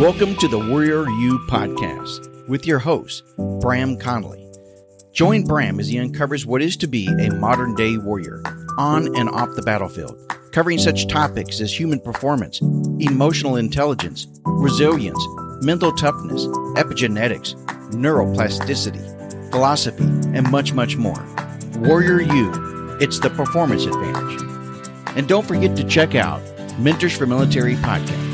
Welcome to the Warrior U podcast with your host, Bram Connolly. Join Bram as he uncovers what is to be a modern day warrior on and off the battlefield, covering such topics as human performance, emotional intelligence, resilience, mental toughness, epigenetics, neuroplasticity, philosophy, and much, much more. Warrior U, it's the performance advantage. And don't forget to check out Mentors for Military podcast.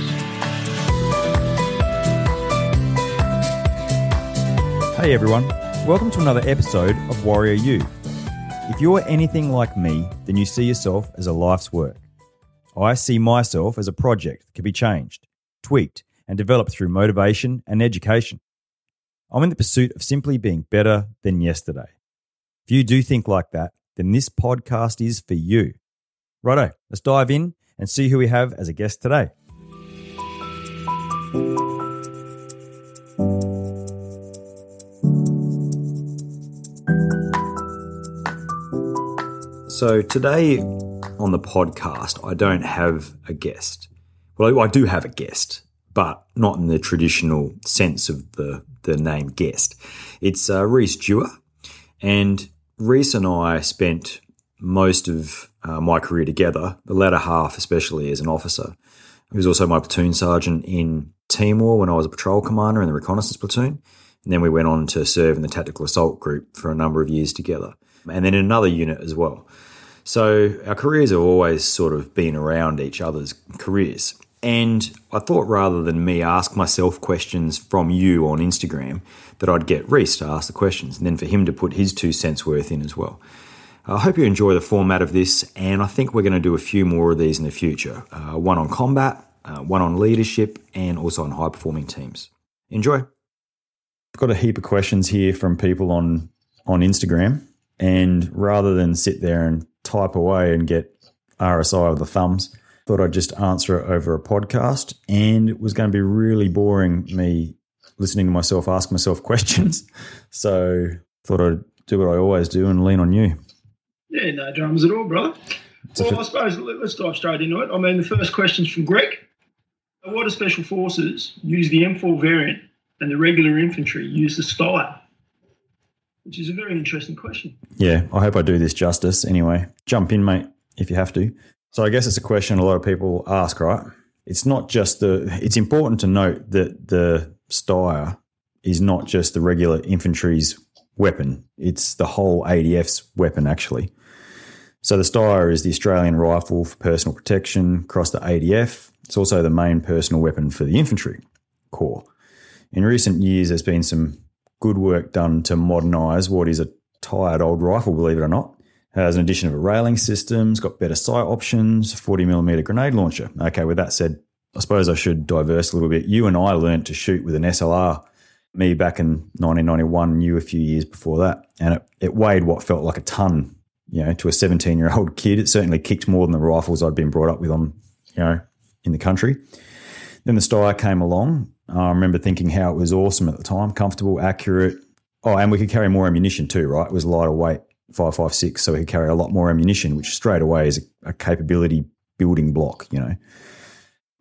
Hey everyone, welcome to another episode of Warrior U. If you're anything like me, then you see yourself as a life's work. I see myself as a project that can be changed, tweaked, and developed through motivation and education. I'm in the pursuit of simply being better than yesterday. If you do think like that, then this podcast is for you. Righto, let's dive in and see who we have as a guest today. So today on the podcast, I don't have a guest. Well, I do have a guest, but not in the traditional sense of the, the name guest. It's uh, Reece Dewar. And Reece and I spent most of uh, my career together, the latter half, especially as an officer. He was also my platoon sergeant in Timor when I was a patrol commander in the reconnaissance platoon. And then we went on to serve in the tactical assault group for a number of years together. And then in another unit as well. So our careers have always sort of been around each other's careers. And I thought rather than me ask myself questions from you on Instagram, that I'd get Reece to ask the questions and then for him to put his two cents worth in as well. I hope you enjoy the format of this, and I think we're going to do a few more of these in the future uh, one on combat, uh, one on leadership, and also on high performing teams. Enjoy. I've got a heap of questions here from people on, on Instagram, and rather than sit there and type away and get RSI of the thumbs. Thought I'd just answer it over a podcast, and it was going to be really boring me listening to myself ask myself questions. So thought I'd do what I always do and lean on you. Yeah, no dramas at all, brother. Well, I suppose let's dive straight into it. I mean, the first question's from Greg. Why do Special Forces use the M4 variant and the regular infantry use the Steyr? Which is a very interesting question. Yeah, I hope I do this justice anyway. Jump in, mate, if you have to. So I guess it's a question a lot of people ask, right? It's not just the, it's important to note that the Steyr is not just the regular infantry's weapon, it's the whole ADF's weapon, actually. So the Steyr is the Australian rifle for personal protection across the ADF. It's also the main personal weapon for the infantry corps. In recent years, there's been some good work done to modernise what is a tired old rifle, believe it or not. Has an addition of a railing system, it's got better sight options, 40mm grenade launcher. Okay, with that said, I suppose I should diverse a little bit. You and I learned to shoot with an SLR, me back in 1991, you a few years before that. And it, it weighed what felt like a ton, you know, to a 17 year old kid. It certainly kicked more than the rifles I'd been brought up with on, you know, in the country. Then the Steyr came along I remember thinking how it was awesome at the time, comfortable, accurate. Oh, and we could carry more ammunition too, right? It was lighter weight, 556, so we could carry a lot more ammunition, which straight away is a, a capability building block, you know.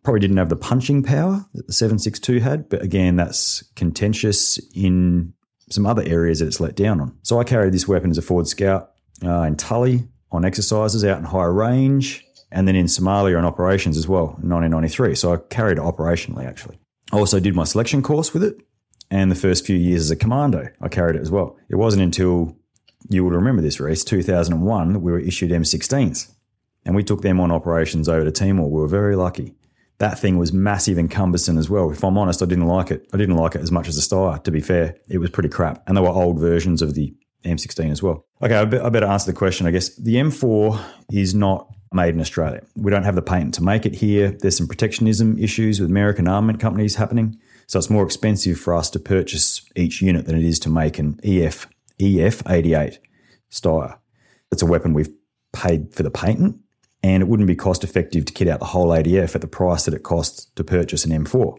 Probably didn't have the punching power that the 762 had, but again, that's contentious in some other areas that it's let down on. So I carried this weapon as a forward scout uh, in Tully on exercises out in high range, and then in Somalia on operations as well in 1993. So I carried it operationally actually. I also did my selection course with it. And the first few years as a commando, I carried it as well. It wasn't until you will remember this race, 2001, that we were issued M16s. And we took them on operations over to Timor. We were very lucky. that thing was massive and cumbersome as well. If I'm honest, I didn't like it. I didn't like it as much as the Steyr, to be fair. It was pretty crap. And there were old versions of the M16 as well. Okay, I better answer the question, I guess. The M4 is not made in Australia. We don't have the patent to make it here. There's some protectionism issues with American armament companies happening. So it's more expensive for us to purchase each unit than it is to make an EF EF 88 Steyr. It's a weapon we've paid for the patent, and it wouldn't be cost effective to kit out the whole ADF at the price that it costs to purchase an M4.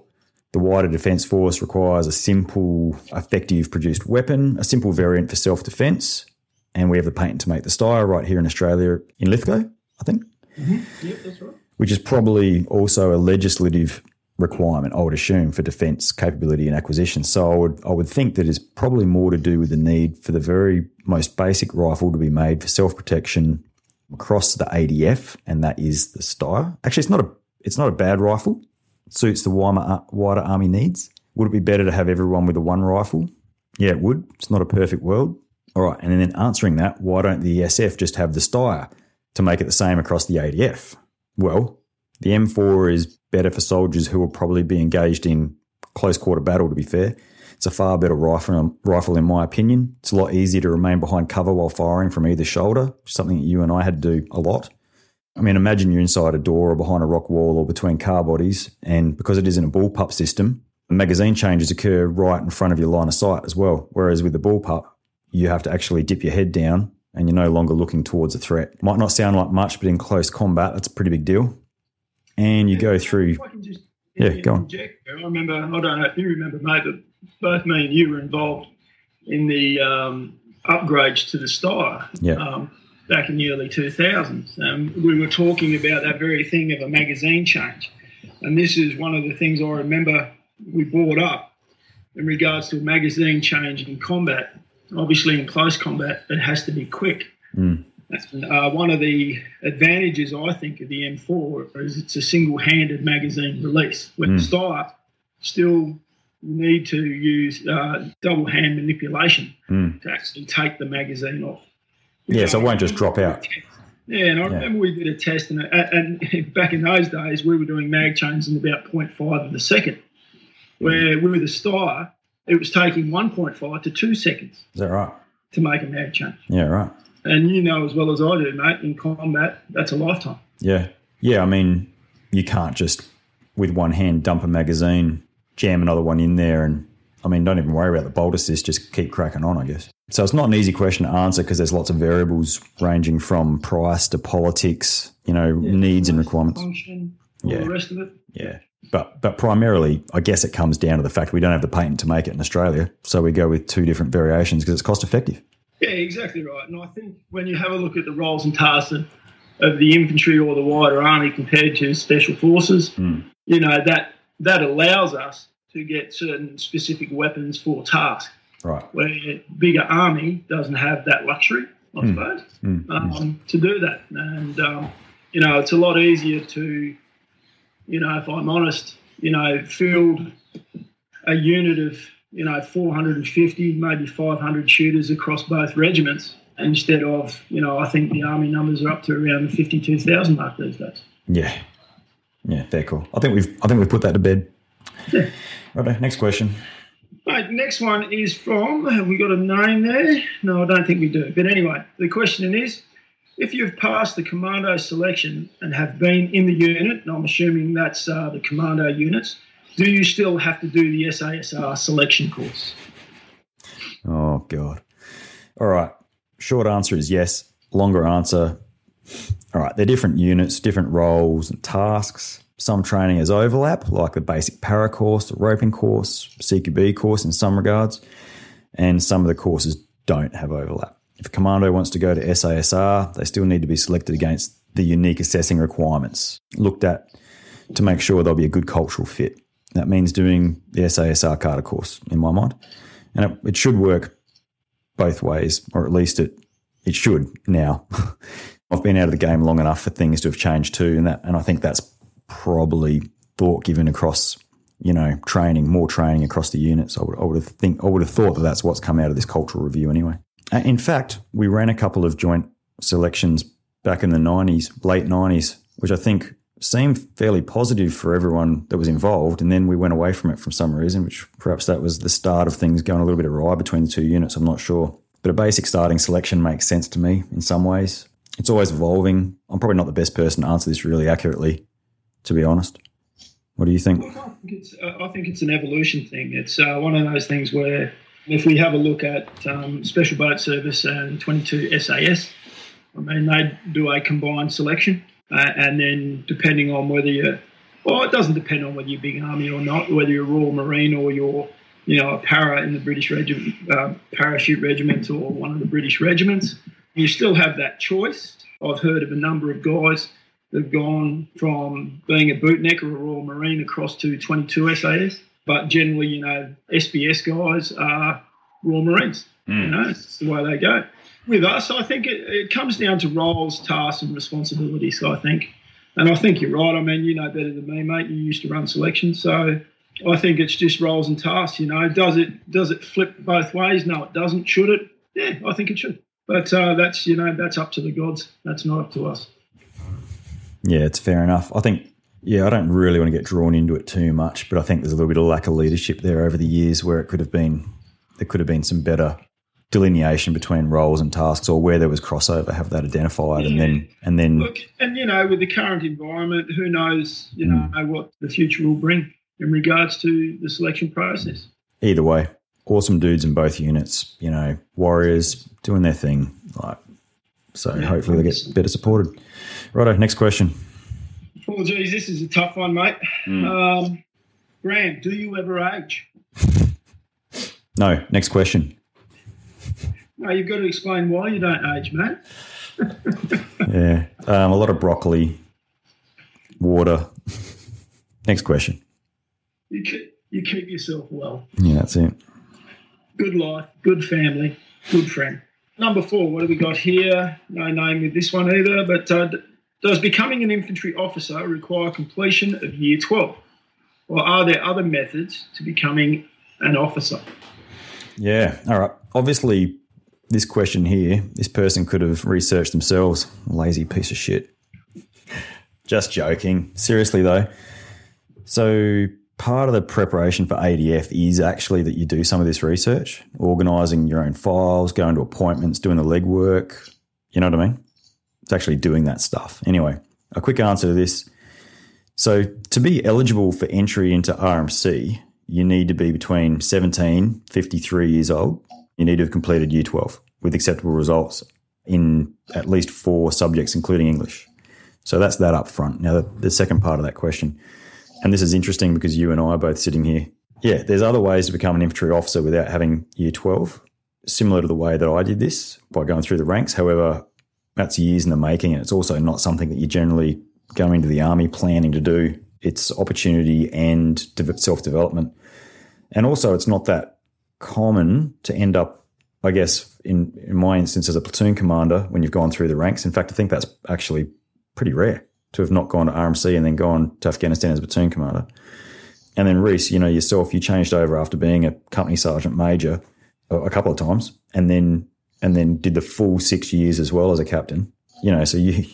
The wider Defence Force requires a simple, effective produced weapon, a simple variant for self defence, and we have the patent to make the Steyr right here in Australia in Lithgow, I think. Mm-hmm. Yep, that's right. Which is probably also a legislative requirement, I would assume, for defence capability and acquisition. So I would I would think that it's probably more to do with the need for the very most basic rifle to be made for self protection across the ADF, and that is the Steyr. Actually, it's not a it's not a bad rifle. It suits the wider, wider army needs. Would it be better to have everyone with a one rifle? Yeah, it would. It's not a perfect world. All right, and then answering that, why don't the SF just have the Steyr to make it the same across the ADF? Well, the M4 is better for soldiers who will probably be engaged in close quarter battle, to be fair. It's a far better rifle, um, rifle, in my opinion. It's a lot easier to remain behind cover while firing from either shoulder, something that you and I had to do a lot. I mean, imagine you're inside a door or behind a rock wall or between car bodies, and because it isn't a bullpup system, magazine changes occur right in front of your line of sight as well. Whereas with the bullpup, you have to actually dip your head down and you're no longer looking towards a threat. Might not sound like much, but in close combat, that's a pretty big deal and you go through. Just, yeah, go on. I remember, I don't know if you remember, mate, but both me and you were involved in the um, upgrades to the Steyr yeah. um, back in the early 2000s. Um, we were talking about that very thing of a magazine change. And this is one of the things I remember we brought up in regards to a magazine change in combat. Obviously, in close combat, it has to be quick. Mm. Uh, one of the advantages, I think, of the M4 is it's a single-handed magazine release. With mm. the Steyr, still you need to use uh, double hand manipulation mm. to actually take the magazine off. Yeah, so it won't just drop out. Yeah, and I yeah. remember we did a test, and, and back in those days, we were doing mag changes in about 0.5 of a second, where with the Steyr, it was taking 1.5 to 2 seconds. Is that right? To make a mag change. Yeah, right. And you know as well as I do, mate, in combat, that's a lifetime. Yeah. Yeah. I mean, you can't just with one hand dump a magazine, jam another one in there, and I mean, don't even worry about the bolt assist, just keep cracking on, I guess. So it's not an easy question to answer because there's lots of variables ranging from price to politics, you know, yeah, needs and requirements. Function, all yeah. the rest of it. Yeah. But but primarily, I guess it comes down to the fact we don't have the patent to make it in Australia, so we go with two different variations because it's cost effective. Yeah, exactly right. And I think when you have a look at the roles and tasks of, of the infantry or the wider army compared to special forces, mm. you know that that allows us to get certain specific weapons for tasks. Right. Where a bigger army doesn't have that luxury, I mm. suppose, mm. Um, to do that. And um, you know, it's a lot easier to, you know, if I'm honest, you know, field a unit of you know, 450, maybe 500 shooters across both regiments instead of, you know, I think the army numbers are up to around the 52,000 mark these days. Yeah. Yeah, very cool. I think we've I think we've put that to bed. Yeah. Right, next question. Right, next one is from, have we got a name there? No, I don't think we do. But anyway, the question is if you've passed the commando selection and have been in the unit, and I'm assuming that's uh, the commando units, do you still have to do the SASR selection course? Oh, God. All right. Short answer is yes. Longer answer, all right, they're different units, different roles and tasks. Some training has overlap, like the basic para course, the roping course, CQB course in some regards, and some of the courses don't have overlap. If a commando wants to go to SASR, they still need to be selected against the unique assessing requirements looked at to make sure they'll be a good cultural fit. That means doing the SASR CADA course in my mind. And it, it should work both ways, or at least it it should now. I've been out of the game long enough for things to have changed too, and that and I think that's probably thought given across you know training, more training across the units. I would I would have think I would have thought that that's what's come out of this cultural review anyway. Uh, in fact, we ran a couple of joint selections back in the nineties, late nineties, which I think seemed fairly positive for everyone that was involved. And then we went away from it for some reason, which perhaps that was the start of things going a little bit awry between the two units. I'm not sure. But a basic starting selection makes sense to me in some ways. It's always evolving. I'm probably not the best person to answer this really accurately, to be honest. What do you think? I think it's, uh, I think it's an evolution thing. It's uh, one of those things where if we have a look at um, Special Boat Service and 22 SAS, I mean, they do a combined selection. Uh, and then depending on whether you're, well, it doesn't depend on whether you're big army or not, whether you're Royal Marine or you're, you know, a para in the British regiment, uh, parachute regiment or one of the British regiments. You still have that choice. I've heard of a number of guys that have gone from being a bootneck or a Royal Marine across to 22 SAS. But generally, you know, SBS guys are Royal Marines. Mm. You know, it's the way they go with us, I think it, it, comes down to roles, tasks, and responsibilities. I think, and I think you're right. I mean, you know better than me, mate. You used to run selection, so I think it's just roles and tasks. You know, does it does it flip both ways? No, it doesn't. Should it? Yeah, I think it should. But uh, that's you know that's up to the gods. That's not up to us. Yeah, it's fair enough. I think. Yeah, I don't really want to get drawn into it too much, but I think there's a little bit of lack of leadership there over the years where it could have been there could have been some better delineation between roles and tasks or where there was crossover have that identified yeah. and then and then look and you know with the current environment who knows you know mm. what the future will bring in regards to the selection process either way awesome dudes in both units you know warriors doing their thing like so yeah, hopefully they get better supported righto next question oh geez this is a tough one mate mm. um, Bram do you ever age no next question no, you've got to explain why you don't age, mate. yeah, um, a lot of broccoli, water. Next question. You keep, you keep yourself well. Yeah, that's it. Good life, good family, good friend. Number four, what have we got here? No name with this one either, but uh, does becoming an infantry officer require completion of year 12? Or are there other methods to becoming an officer? Yeah, all right. Obviously, this question here, this person could have researched themselves. Lazy piece of shit. Just joking. Seriously, though. So, part of the preparation for ADF is actually that you do some of this research, organizing your own files, going to appointments, doing the legwork. You know what I mean? It's actually doing that stuff. Anyway, a quick answer to this. So, to be eligible for entry into RMC, you need to be between 17, 53 years old, you need to have completed year 12 with acceptable results in at least four subjects, including English. So that's that up front. Now, the, the second part of that question, and this is interesting because you and I are both sitting here. Yeah, there's other ways to become an infantry officer without having year 12, similar to the way that I did this by going through the ranks. However, that's years in the making, and it's also not something that you generally go into the army planning to do. It's opportunity and self development. And also, it's not that common to end up, I guess, in, in my instance as a platoon commander when you've gone through the ranks. In fact, I think that's actually pretty rare to have not gone to RMC and then gone to Afghanistan as a platoon commander. And then Reece, you know, yourself, you changed over after being a company sergeant major a couple of times, and then and then did the full six years as well as a captain. You know, so you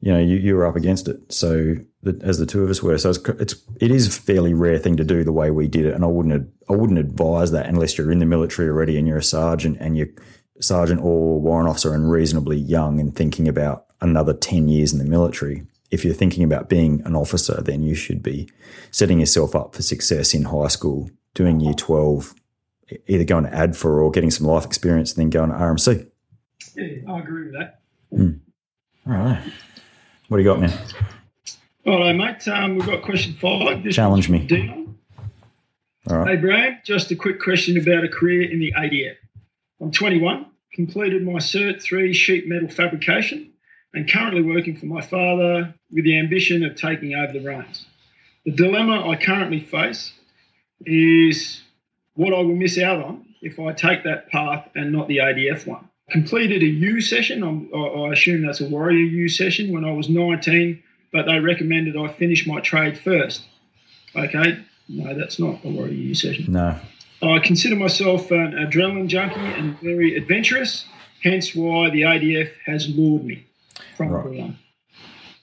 you know you, you were up against it. So as the two of us were. So it's, it's it is a fairly rare thing to do the way we did it, and I wouldn't I wouldn't advise that unless you're in the military already and you're a sergeant and you're sergeant or warrant officer and reasonably young and thinking about another ten years in the military. If you're thinking about being an officer, then you should be setting yourself up for success in high school, doing year twelve, either going to ADFA or getting some life experience, and then going to RMC. Yeah, I agree with that. Mm. All right. What do you got, man? All right, mate. Um, we've got question five. This Challenge me. Dion. All right. Hey, Brad, just a quick question about a career in the ADF. I'm 21, completed my Cert 3 sheet metal fabrication, and currently working for my father with the ambition of taking over the reins. The dilemma I currently face is what I will miss out on if I take that path and not the ADF one. Completed a U session, i assume that's a Warrior U session, when I was 19 but they recommended I finish my trade first. Okay, no, that's not a warrior U session. No. I consider myself an adrenaline junkie and very adventurous, hence why the ADF has lured me from right.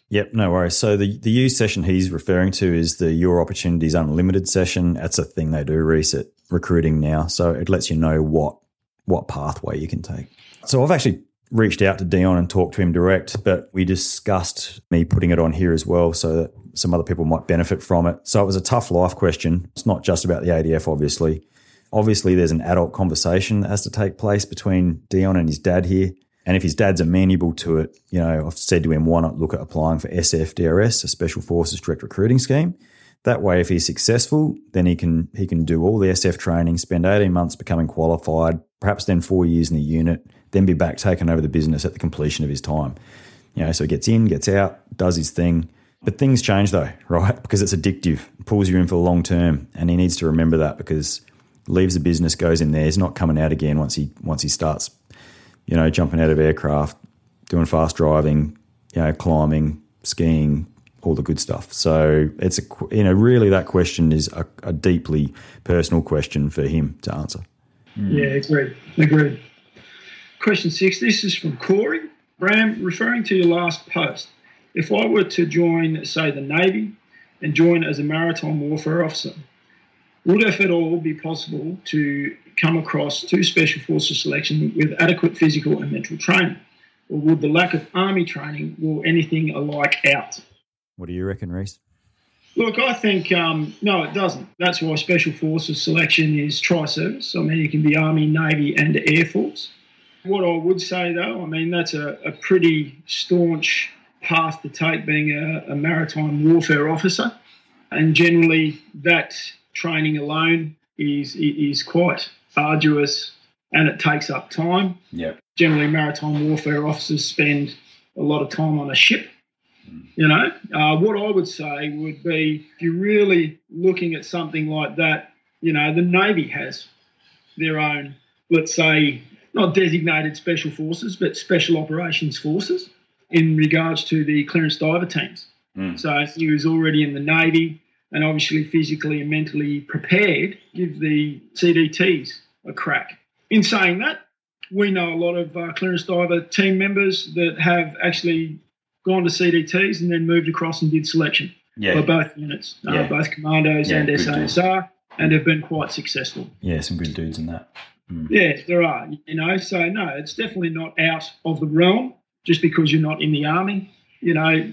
Yep, no worries. So the the use session he's referring to is the Your Opportunities Unlimited session. That's a thing they do reset recruiting now. So it lets you know what what pathway you can take. So I've actually reached out to Dion and talked to him direct, but we discussed me putting it on here as well so that some other people might benefit from it. So it was a tough life question. It's not just about the ADF, obviously. Obviously, there's an adult conversation that has to take place between Dion and his dad here. And if his dad's amenable to it, you know, I've said to him, why not look at applying for SFDRS, a Special Forces Direct Recruiting Scheme? That way, if he's successful, then he can he can do all the SF training, spend 18 months becoming qualified, perhaps then four years in the unit, then be back taking over the business at the completion of his time. You know, so he gets in, gets out, does his thing. But things change though, right? Because it's addictive, pulls you in for the long term, and he needs to remember that because leaves the business, goes in there, he's not coming out again once he once he starts you know, jumping out of aircraft, doing fast driving, you know, climbing, skiing, all the good stuff. So it's a, you know, really that question is a, a deeply personal question for him to answer. Mm. Yeah, agreed. Agreed. Question six. This is from Corey. Bram, referring to your last post, if I were to join, say, the Navy and join as a maritime warfare officer, would, if at all, be possible to come across to Special Forces selection with adequate physical and mental training? Or would the lack of Army training rule anything alike out? What do you reckon, Reece? Look, I think um, no, it doesn't. That's why Special Forces selection is tri-service. I mean, you can be Army, Navy, and Air Force. What I would say, though, I mean, that's a, a pretty staunch path to take being a, a maritime warfare officer, and generally that training alone is is quite arduous and it takes up time. Yeah. Generally, maritime warfare officers spend a lot of time on a ship. You know, uh, what I would say would be if you're really looking at something like that, you know, the Navy has their own, let's say, not designated special forces, but special operations forces in regards to the clearance diver teams. Mm. So he was already in the Navy, and obviously physically and mentally prepared, give the CDTs a crack. In saying that, we know a lot of uh, clearance diver team members that have actually gone to CDTs and then moved across and did selection yeah. for both units, uh, both commandos yeah, and SASR, and have been quite successful. Yeah, some good dudes in that. Mm. Yes, there are. You know, so no, it's definitely not out of the realm just because you're not in the army. You know,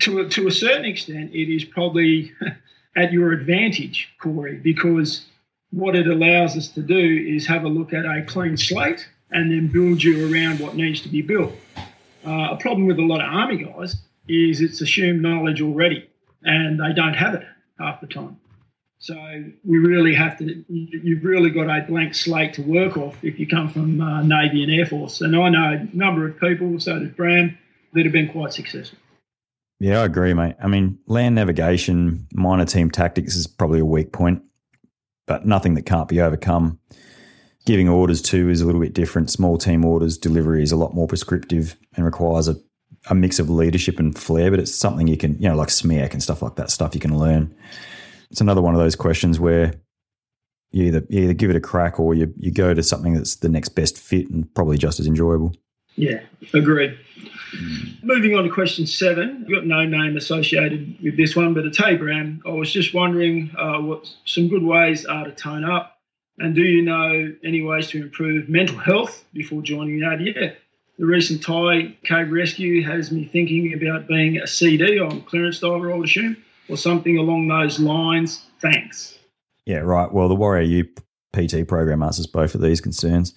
to a, to a certain extent, it is probably at your advantage, Corey, because what it allows us to do is have a look at a clean slate and then build you around what needs to be built. Uh, a problem with a lot of army guys is it's assumed knowledge already, and they don't have it half the time. So we really have to. You've really got a blank slate to work off if you come from uh, Navy and Air Force. And I know a number of people, so does Bram, that have been quite successful. Yeah, I agree, mate. I mean, land navigation, minor team tactics is probably a weak point, but nothing that can't be overcome. Giving orders too is a little bit different. Small team orders delivery is a lot more prescriptive and requires a, a mix of leadership and flair, but it's something you can, you know, like SMEAC and stuff like that, stuff you can learn. It's another one of those questions where you either, you either give it a crack or you, you go to something that's the next best fit and probably just as enjoyable. Yeah, agreed. Moving on to question seven, You've got no name associated with this one, but it's hey Bram. I was just wondering uh, what some good ways are to tone up, and do you know any ways to improve mental health before joining the ADF? The recent Thai cave rescue has me thinking about being a CD on clearance diver, I would assume, or something along those lines. Thanks. Yeah, right. Well, the Warrior U PT program answers both of these concerns.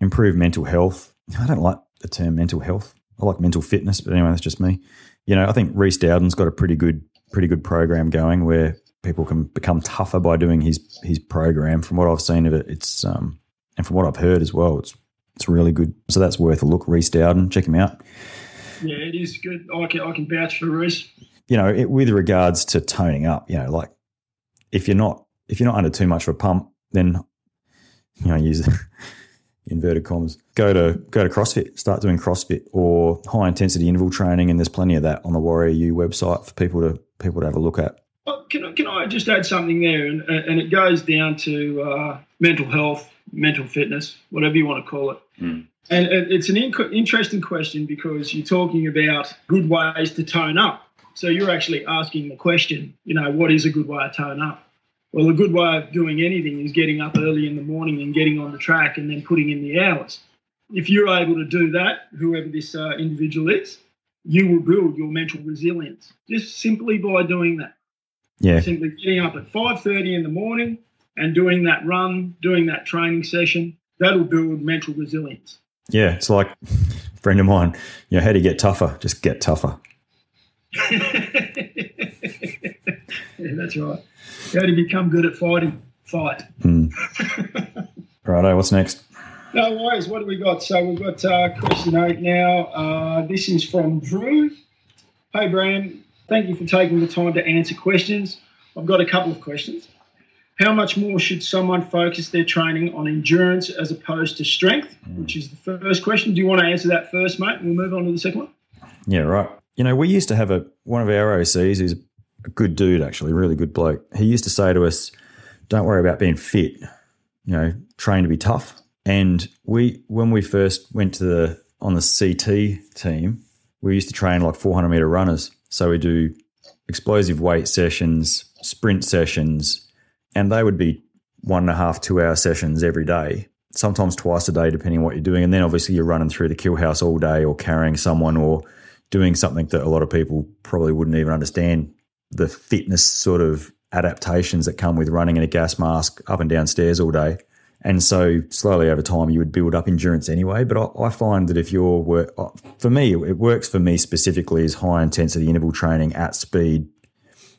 Improve mental health. I don't like the term mental health. I like mental fitness, but anyway, that's just me. You know, I think Rhys Dowden's got a pretty good, pretty good program going where people can become tougher by doing his his program. From what I've seen of it, it's um, and from what I've heard as well, it's it's really good. So that's worth a look. Rhys Dowden, check him out. Yeah, it is good. I can I can vouch for Rhys. You know, it, with regards to toning up, you know, like if you're not if you're not under too much of a pump, then you know use inverted commas, go to go to CrossFit, start doing CrossFit or high intensity interval training, and there's plenty of that on the Warrior U website for people to people to have a look at. Well, can, I, can I just add something there, and, and it goes down to uh, mental health, mental fitness, whatever you want to call it. Mm. And it's an interesting question because you're talking about good ways to tone up. So you're actually asking the question, you know, what is a good way to tone up? Well, a good way of doing anything is getting up early in the morning and getting on the track and then putting in the hours. If you're able to do that, whoever this uh, individual is, you will build your mental resilience just simply by doing that. Yeah. Simply getting up at 5:30 in the morning and doing that run, doing that training session, that'll build mental resilience. Yeah, it's like a friend of mine, you know, how do you get tougher? Just get tougher. yeah, that's right. How to become good at fighting? Fight. Mm. Righto, what's next? No worries. What do we got? So we've got uh, question eight now. Uh, this is from Drew. Hey, Bram. Thank you for taking the time to answer questions. I've got a couple of questions. How much more should someone focus their training on endurance as opposed to strength? Mm. Which is the first question. Do you want to answer that first, mate? And we'll move on to the second one. Yeah, right. You know, we used to have a one of our OCs who's a good dude, actually, really good bloke. He used to say to us, "Don't worry about being fit. You know, train to be tough." And we, when we first went to the on the CT team, we used to train like 400 meter runners. So we do explosive weight sessions, sprint sessions, and they would be one and a half, two hour sessions every day, sometimes twice a day, depending on what you're doing. And then obviously you're running through the kill house all day or carrying someone or doing something that a lot of people probably wouldn't even understand the fitness sort of adaptations that come with running in a gas mask up and down stairs all day. And so slowly over time, you would build up endurance anyway. But I, I find that if you're work, uh, for me, it works for me specifically is high intensity interval training at speed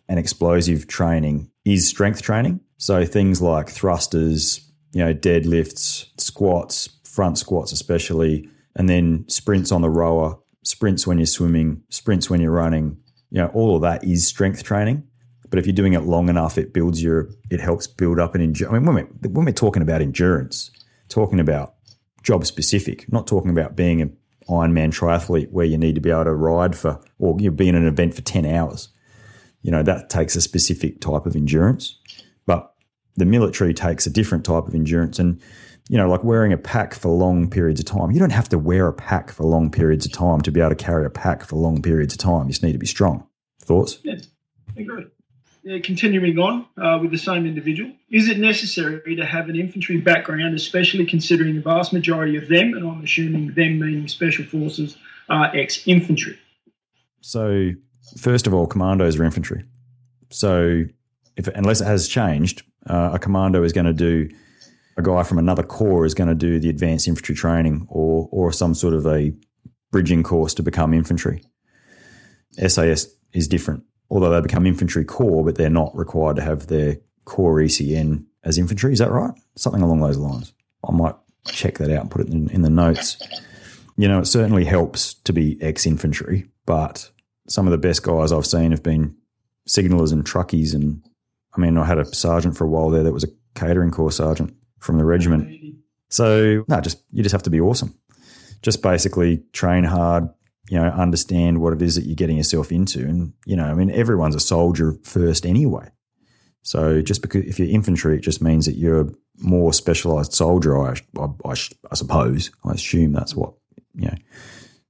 and explosive training is strength training. So things like thrusters, you know, deadlifts, squats, front squats especially, and then sprints on the rower, sprints when you're swimming, sprints when you're running, you know, all of that is strength training. But if you're doing it long enough, it builds your, it helps build up an endurance. I mean, when we're, when we're talking about endurance, talking about job specific, not talking about being an Ironman triathlete where you need to be able to ride for, or you be in an event for 10 hours. You know, that takes a specific type of endurance. But the military takes a different type of endurance. And, you know, like wearing a pack for long periods of time, you don't have to wear a pack for long periods of time to be able to carry a pack for long periods of time. You just need to be strong. Thoughts? Yes, I agree. Continuing on uh, with the same individual, is it necessary to have an infantry background, especially considering the vast majority of them, and I'm assuming them meaning special forces, are ex infantry? So, first of all, commandos are infantry. So, if unless it has changed, uh, a commando is going to do a guy from another corps is going to do the advanced infantry training or or some sort of a bridging course to become infantry. SAS is different, although they become infantry corps, but they're not required to have their corps ECN as infantry. Is that right? Something along those lines. I might check that out and put it in, in the notes. You know, it certainly helps to be ex infantry, but some of the best guys I've seen have been signalers and truckies and I mean, I had a sergeant for a while there that was a catering corps sergeant from the regiment. So, no, just you just have to be awesome. Just basically train hard, you know, understand what it is that you're getting yourself into. And, you know, I mean, everyone's a soldier first anyway. So just because if you're infantry, it just means that you're a more specialized soldier, I, I, I, suppose. I assume that's what, you know.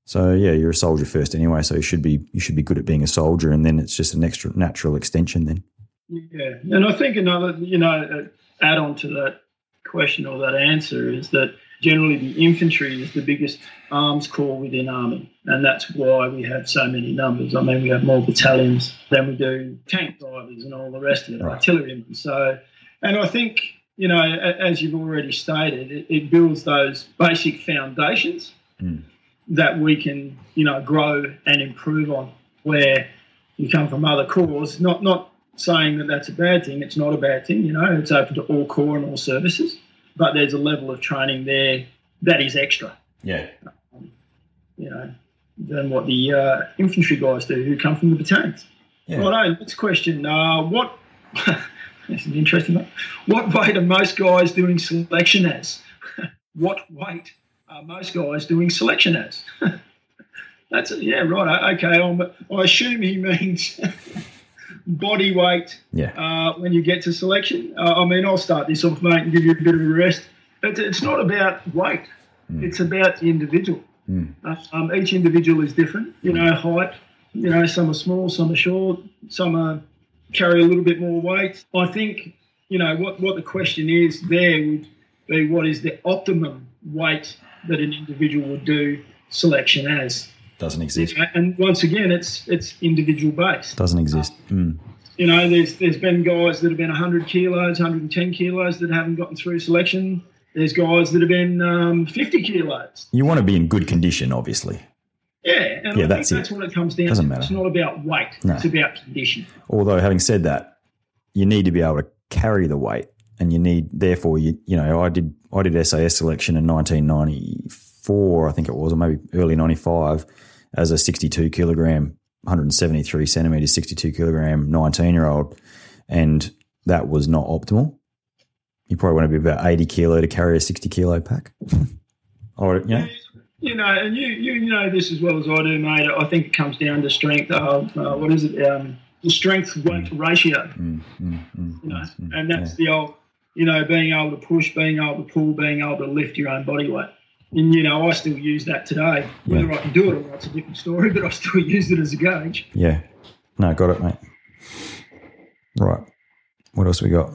So yeah, you're a soldier first anyway. So you should be you should be good at being a soldier, and then it's just an extra natural extension then. Yeah, and I think another, you know, add on to that question or that answer is that generally the infantry is the biggest arms corps within army, and that's why we have so many numbers. I mean, we have more battalions than we do tank drivers and all the rest of it, right. artillerymen. So, and I think you know, as you've already stated, it, it builds those basic foundations mm. that we can, you know, grow and improve on. Where you come from other corps, not not saying that that's a bad thing. It's not a bad thing. You know, it's open to all corps and all services, but there's a level of training there that is extra. Yeah. You know, than what the uh, infantry guys do who come from the battalions. Yeah. Right, next question. Uh, what? this is interesting. One. What weight are most guys doing selection as? what weight are most guys doing selection as? That's it. yeah, right. Okay, I'm, I assume he means body weight yeah. uh, when you get to selection. Uh, I mean, I'll start this off, mate, and give you a bit of a rest. But it's not about weight. It's about the individual. Uh, um, each individual is different. You know, height. You know, some are small, some are short, some are carry a little bit more weight. I think you know what what the question is there would be what is the optimum weight that an individual would do selection as. Doesn't exist. And once again, it's it's individual based. Doesn't exist. Mm. You know, there's there's been guys that have been 100 kilos, 110 kilos that haven't gotten through selection. There's guys that have been um, 50 kilos. You want to be in good condition, obviously. Yeah, and Yeah, I that's think that's it. what it comes down Doesn't to. matter. It's not about weight. No. It's about condition. Although, having said that, you need to be able to carry the weight, and you need, therefore, you you know, I did I did SAS selection in 1994, I think it was, or maybe early 95, as a 62 kilogram, 173 centimeters, 62 kilogram, 19 year old, and that was not optimal. You probably want to be about 80 kilo to carry a 60 kilo pack. or you know, You know, and you, you know this as well as I do, mate. I think it comes down to strength. Uh, uh, what is it? Um, the strength weight ratio. mm, mm, mm, You know, mm, mm, and that's yeah. the old, you know, being able to push, being able to pull, being able to lift your own body weight. And you know, I still use that today. Whether Yeah. I can do it or not, it's a different story. But I still use it as a gauge. Yeah. No, got it, mate. Right. What else we got?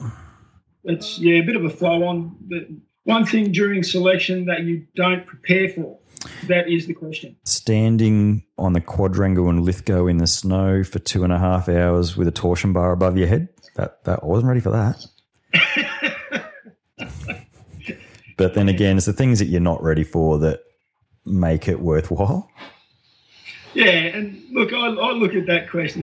It's yeah, a bit of a flow on. But one thing during selection that you don't prepare for, that is the question. Standing on the quadrangle in Lithgow in the snow for two and a half hours with a torsion bar above your head. That that I wasn't ready for that. but then again, it's the things that you're not ready for that make it worthwhile. Yeah, and look, I, I look at that question.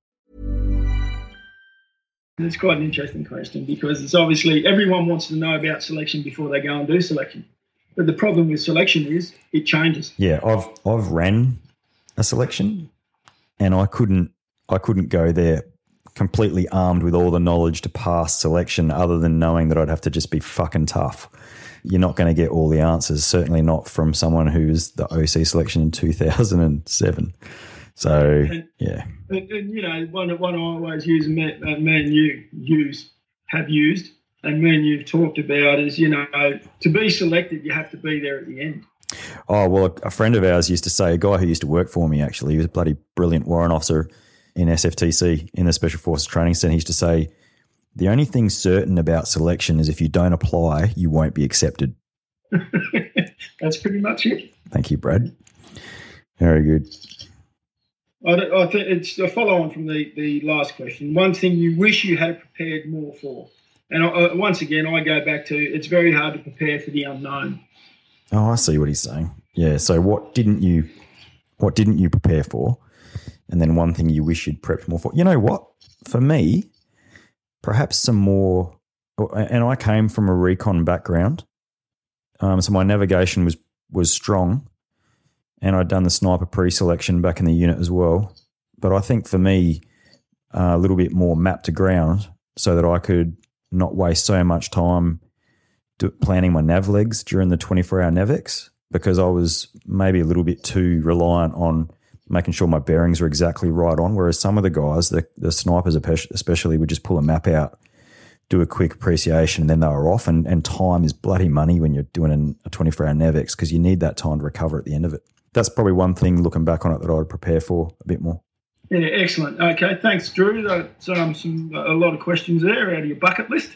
It's quite an interesting question because it's obviously everyone wants to know about selection before they go and do selection. But the problem with selection is it changes. Yeah, I've I've ran a selection, and I couldn't I couldn't go there completely armed with all the knowledge to pass selection, other than knowing that I'd have to just be fucking tough. You're not going to get all the answers, certainly not from someone who's the OC selection in 2007. So yeah, And, and you know, one one I always use, and me, uh, me you use, have used, and me and you've talked about is, you know, to be selected, you have to be there at the end. Oh, well, a friend of ours used to say, a guy who used to work for me actually, he was a bloody brilliant warrant officer in SFTC in the Special Forces Training Centre. He used to say, the only thing certain about selection is if you don't apply, you won't be accepted. That's pretty much it. Thank you, Brad. Very good. I, I think it's a follow on from the, the last question. One thing you wish you had prepared more for. And I, once again, I go back to it's very hard to prepare for the unknown. Oh, I see what he's saying. Yeah. So what didn't you what didn't you prepare for? And then one thing you wish you'd prepped more for. You know what? For me, perhaps some more and I came from a recon background. Um, so my navigation was was strong. And I'd done the sniper pre-selection back in the unit as well. But I think for me, uh, a little bit more map to ground so that I could not waste so much time planning my nav legs during the 24 hour NavX because I was maybe a little bit too reliant on making sure my bearings were exactly right on. Whereas some of the guys, the, the snipers especially, would just pull a map out, do a quick appreciation, and then they were off. And, and time is bloody money when you're doing an, a 24 hour NavX because you need that time to recover at the end of it. That's probably one thing looking back on it that I would prepare for a bit more. Yeah, excellent. Okay, thanks, Drew. That's um, some a lot of questions there out of your bucket list.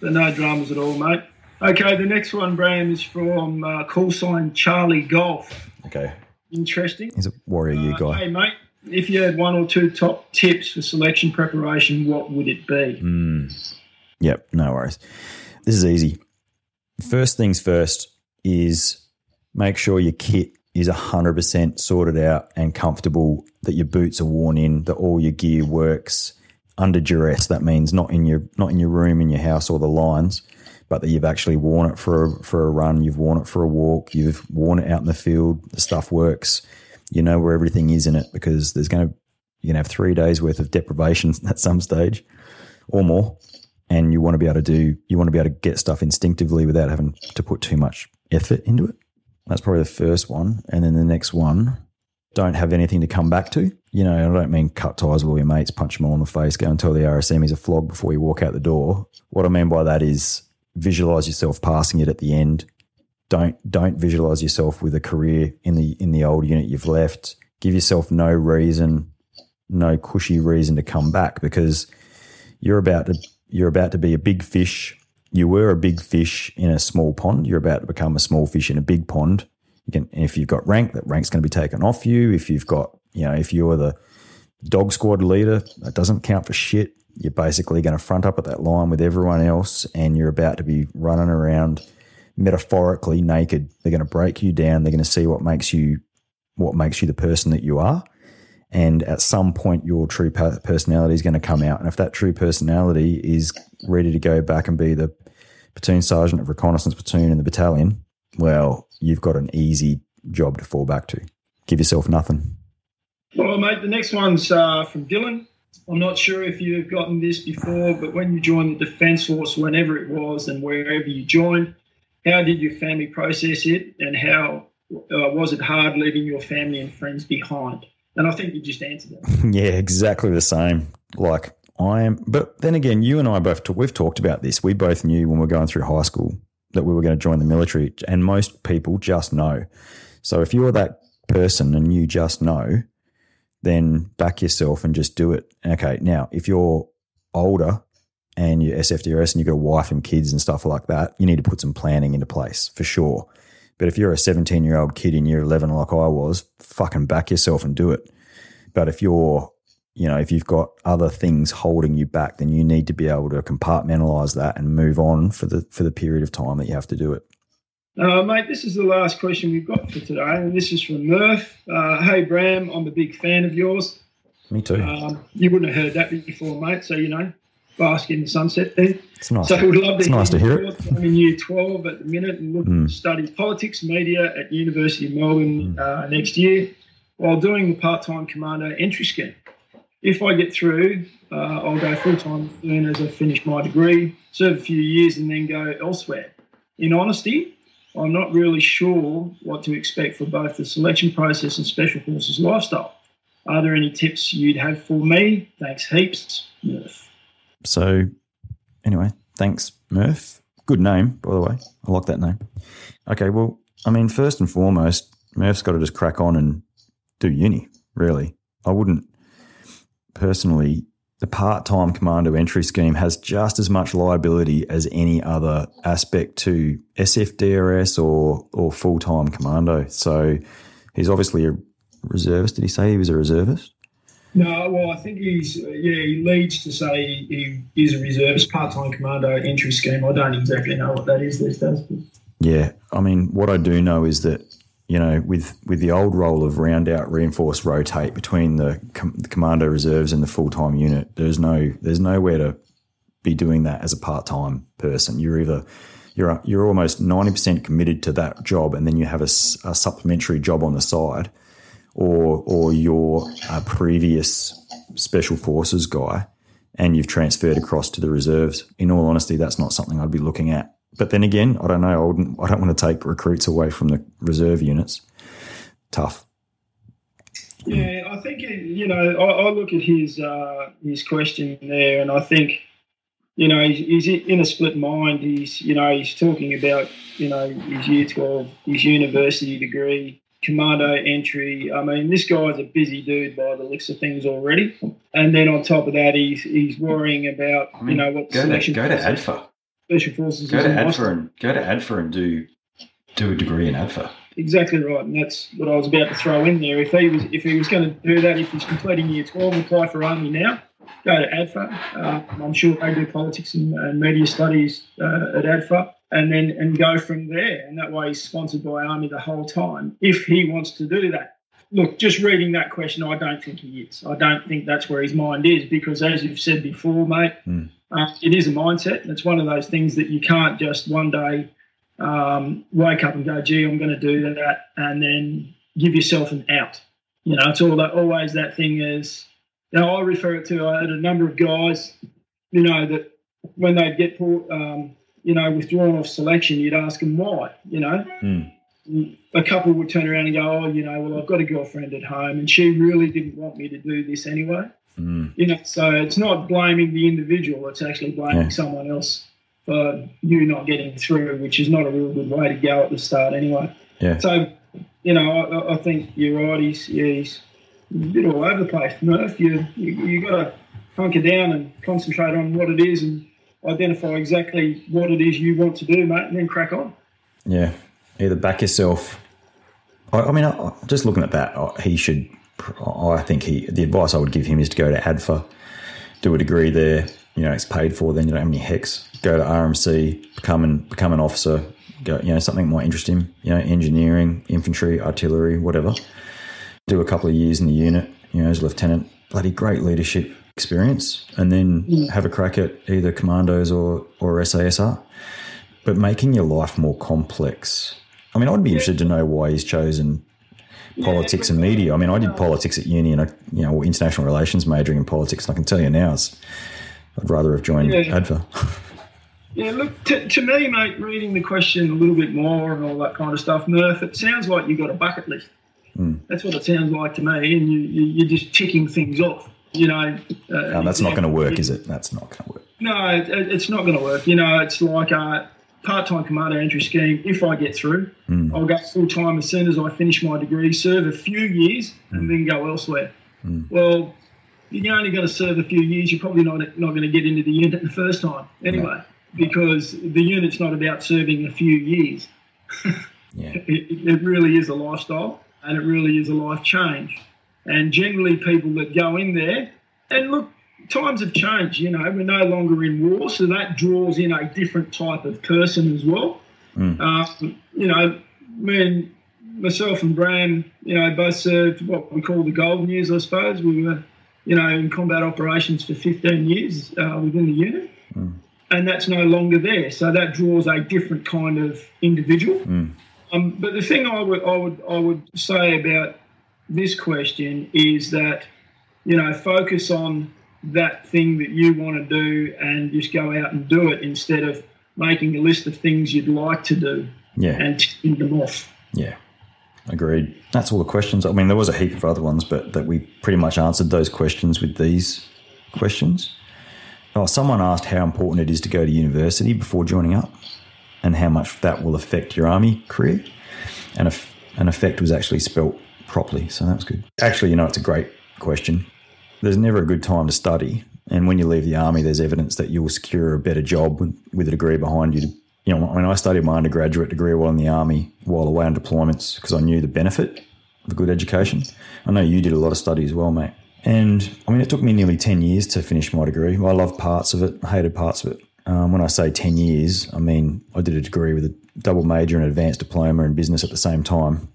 So no dramas at all, mate. Okay, the next one, Bram, is from uh, call sign Charlie Golf. Okay. Interesting. He's a Warrior U Uh, guy. hey, mate, if you had one or two top tips for selection preparation, what would it be? Mm. Yep, no worries. This is easy. First things first is make sure your kit is 100% sorted out and comfortable, that your boots are worn in, that all your gear works under duress. That means not in your not in your room in your house or the lines, but that you've actually worn it for a, for a run, you've worn it for a walk, you've worn it out in the field, the stuff works. You know where everything is in it because there's going to you're going to have three days worth of deprivation at some stage or more, and you want to be able to do you want to be able to get stuff instinctively without having to put too much effort into it. That's probably the first one, and then the next one, don't have anything to come back to. You know, I don't mean cut ties with all your mates, punch them all in the face, go and tell the RSM he's a flog before you walk out the door. What I mean by that is visualize yourself passing it at the end. Don't don't visualize yourself with a career in the in the old unit you've left. Give yourself no reason, no cushy reason to come back because you're about to you're about to be a big fish. You were a big fish in a small pond. You're about to become a small fish in a big pond. You can, if you've got rank, that rank's going to be taken off you. If you've got, you know, if you're the dog squad leader, that doesn't count for shit. You're basically going to front up at that line with everyone else, and you're about to be running around metaphorically naked. They're going to break you down. They're going to see what makes you, what makes you the person that you are. And at some point, your true personality is going to come out. And if that true personality is ready to go back and be the platoon sergeant of reconnaissance platoon in the battalion, well, you've got an easy job to fall back to. Give yourself nothing. Well, mate, the next one's uh, from Dylan. I'm not sure if you've gotten this before, but when you joined the Defence Force, whenever it was and wherever you joined, how did your family process it and how uh, was it hard leaving your family and friends behind? And I think you just answered that. yeah, exactly the same. Like I am, but then again, you and I both we've talked about this. We both knew when we were going through high school that we were going to join the military, and most people just know. So if you're that person and you just know, then back yourself and just do it. Okay, now if you're older and you're SFDRS and you've got a wife and kids and stuff like that, you need to put some planning into place for sure. But if you're a 17 year old kid in year 11 like I was, fucking back yourself and do it. But if you're you know, if you've got other things holding you back, then you need to be able to compartmentalize that and move on for the for the period of time that you have to do it. Uh, mate, this is the last question we've got for today, and this is from Murph. Uh, hey, Bram, I'm a big fan of yours. Me too. Um, you wouldn't have heard that before, mate, so you know, bask in the sunset there. It's nice. So we'd love to, it's hear, nice to hear it. I'm in year 12 at the minute and looking mm. to study politics media at University of Melbourne mm. uh, next year while doing the part-time commando entry scheme. If I get through, uh, I'll go full time as soon as I finish my degree, serve a few years, and then go elsewhere. In honesty, I'm not really sure what to expect for both the selection process and Special Forces lifestyle. Are there any tips you'd have for me? Thanks heaps, Murph. So, anyway, thanks, Murph. Good name, by the way. I like that name. Okay, well, I mean, first and foremost, Murph's got to just crack on and do uni, really. I wouldn't personally, the part time commando entry scheme has just as much liability as any other aspect to SFDRS or, or full time commando. So he's obviously a reservist. Did he say he was a reservist? No, well, I think he's, yeah, he leads to say he is a reservist part time commando entry scheme. I don't exactly know what that is these days. Yeah, I mean, what I do know is that you know, with with the old role of round out, reinforce, rotate between the, com- the commando reserves and the full time unit, there's no there's nowhere to be doing that as a part time person. You're either you're you're almost ninety percent committed to that job, and then you have a, a, supplementary job on the side, or or you're a previous special forces guy, and you've transferred across to the reserves. In all honesty, that's not something I'd be looking at but then again, I don't know. I, wouldn't, I don't want to take recruits away from the reserve units. Tough. Yeah, I think you know. I, I look at his uh, his question there, and I think you know he's, he's, in a split mind. He's you know he's talking about you know his year twelve, his university degree, commando entry. I mean, this guy's a busy dude by the looks of things already. And then on top of that, he's he's worrying about I mean, you know what go selection to, go to ADFA special forces. Go to ADFA and go to ADFA and do do a degree in ADFA. Exactly right, and that's what I was about to throw in there. If he was if he was going to do that, if he's completing year twelve, apply for army now. Go to ADFA. Uh, I'm sure they do politics and, and media studies uh, at ADFA, and then and go from there. And that way, he's sponsored by army the whole time. If he wants to do that, look, just reading that question, I don't think he is. I don't think that's where his mind is because, as you've said before, mate, Mm. Uh, it is a mindset. And it's one of those things that you can't just one day um, wake up and go, gee, I'm going to do that, and then give yourself an out. You know, it's all that, always that thing is, you know, I refer it to, I had a number of guys, you know, that when they'd get, pulled, um, you know, withdrawn off selection, you'd ask them why, you know Mm. a couple would turn around and go, "Oh, you know, well, I've got a girlfriend at home, and she really didn't want me to do this anyway." Mm. You know, so it's not blaming the individual; it's actually blaming Yeah. someone else for you not getting through, which is not a real good way to go at the start, anyway. Yeah. So, you know, I, I think you're right. He's, yeah, he's a bit all over the place, Murph. You you, you got to hunker down and concentrate on what it is and identify exactly what it is you want to do, mate, and then crack on. Yeah, either back yourself. I, I mean, I, just looking at that, I- he should. I think he. The advice I would give him is to go to ADFA, do a degree there. You know, it's paid for. Then you don't have any HECS. Go to RMC, become an become an officer. Go, you know, something might interest him. You know, engineering, infantry, artillery, whatever. Do a couple of years in the unit. You know, as a lieutenant. Bloody great leadership experience, and then have a crack at either commandos or or SASR but making your life more complex. I mean, I'd be interested to know why he's chosen politics and media. I mean, I did politics at uni and I, you know, international relations majoring in politics, and I can tell you now, it's, I'd rather have joined Yeah. ADFA. Yeah, look, to, to me, mate, reading the question a little bit more and all that kind of stuff, Murph, it sounds like you've got a bucket list. That's what it sounds like to me, and you, you, you're just ticking things off. You know, uh, No, that's not going to work, is it? That's not going to work. No, it, it- it's not going to work. You know, it's like a part-time commando entry scheme. If I get through, hmm. I'll go full-time as soon as I finish my degree, serve a few years, and hmm. then go elsewhere. Hmm. Well, you're only going to serve a few years. You're probably not not going to get into the unit the first time anyway, because the unit's not about serving a few years. Yeah. It it really is a lifestyle and it really is a life change. And generally, people that go in there, and look, times have changed. You know, we're no longer in war, so that draws in a different type of person as well. Um, you know, me and myself and Bram, you know, both served what we call the golden years, I suppose. We were, you know, in combat operations for 15 years uh, within the unit. And that's no longer there. So that draws a different kind of individual. Um, but the thing I would, I would, I would say about this question is that, you know, focus on that thing that you want to do and just go out and do it instead of making a list of things you'd like to do Yeah. and ticking them off. Yeah. Agreed. That's all the questions. I mean, there was a heap of other ones, but that we pretty much answered those questions with these questions. Oh, someone asked how important it is to go to university before joining up and how much that will affect your army career. And if an effect was actually spelt properly. So that was good. Actually, you know, it's a great question. There's never a good time to study. And when you leave the army, there's evidence that you'll secure a better job with, a degree behind you. You know, I mean, I studied my undergraduate degree while in the army, while away on deployments, because I knew the benefit of a good education. I know you did a lot of study as well, mate. And I mean, it took me nearly 10 years to finish my degree. I loved parts of it, hated parts of it. Um, when I say 10 years, I mean, I did a degree with a double major and advanced diploma in business at the same time.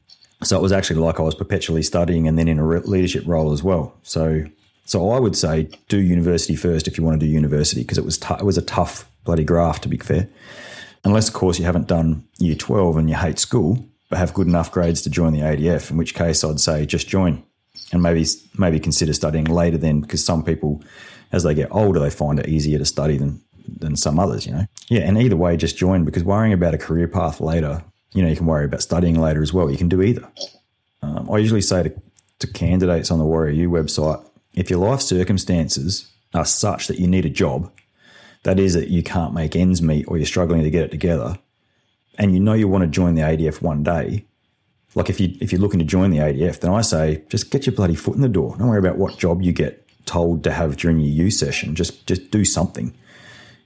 So it was actually like I was perpetually studying and then in a re- leadership role as well. So, so I would say do university first if you want to do university because it was tou- it was a tough bloody graft to be fair. Unless of course you haven't done year 12 and you hate school but have good enough grades to join the ADF, in which case I'd say just join and maybe maybe consider studying later then because some people as they get older they find it easier to study than than some others, you know. Yeah, and either way just join because worrying about a career path later, you know, you can worry about studying later as well. You can do either. Um, I usually say to, to candidates on the Warrior U website, if your life circumstances are such that you need a job, that is that you can't make ends meet or you're struggling to get it together, and you know you want to join the ADF one day, like if you if you're looking to join the ADF, then I say just get your bloody foot in the door. Don't worry about what job you get told to have during your U session. Just just do something,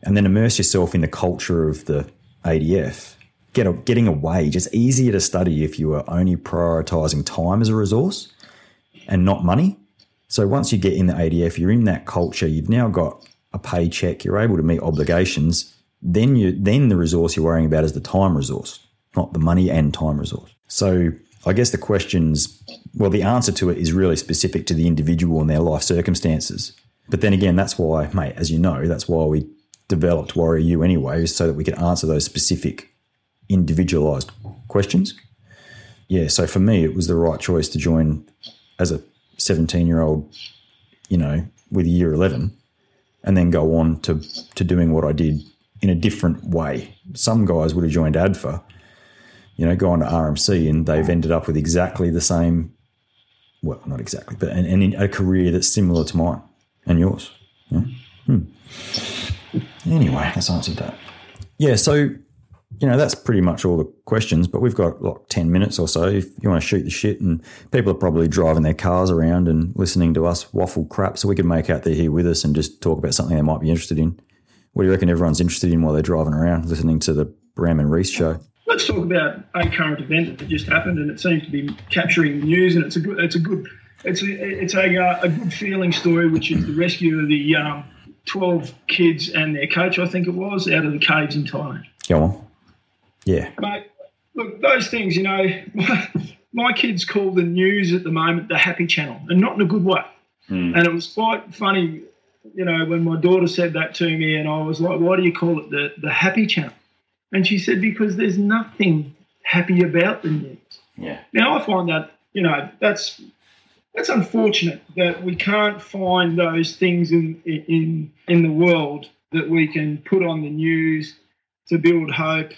and then immerse yourself in the culture of the ADF. Get a, getting a wage. It's easier to study if you are only prioritizing time as a resource and not money. So once you get in the ADF, you're in that culture. You've now got a paycheck. You're able to meet obligations. Then you then the resource you're worrying about is the time resource, not the money and time resource. So I guess the questions, well, the answer to it is really specific to the individual and their life circumstances. But then again, that's why, mate, as you know, that's why we developed Warrior U anyway, so that we could answer those specific, individualized questions. Yeah, so for me, it was the right choice to join as a 17 year old, you know, with year 11, and then go on to, to doing what I did in a different way. Some guys would have joined ADFA, you know, gone on to RMC, and they've ended up with exactly the same, well, not exactly, but and, and a career that's similar to mine and yours. Yeah? Hmm. Anyway, that's answered that. Yeah, so you know that's pretty much all the questions. But we've got like ten minutes or so if you want to shoot the shit, and people are probably driving their cars around and listening to us waffle crap, so we can make out they're here with us and just talk about something they might be interested in. What do you reckon everyone's interested in while they're driving around listening to the Bram and Reece show? Let's talk about a current event that just happened, and it seems to be capturing the news, and it's a good, it's a good, it's a, it's a, uh, a good feeling story, which is the rescue of the um, 12 kids and their coach, I think it was, out of the caves in Thailand. Go on. Yeah. Mate, look, those things, you know, my, kids call the news at the moment the happy channel, and not in a good way. Hmm. And it was quite funny, you know, when my daughter said that to me, and I was like, why do you call it the, the happy channel? And she said, because there's nothing happy about the news. Yeah. Now, I find that, you know, that's that's unfortunate that we can't find those things in in in the world that we can put on the news to build hope,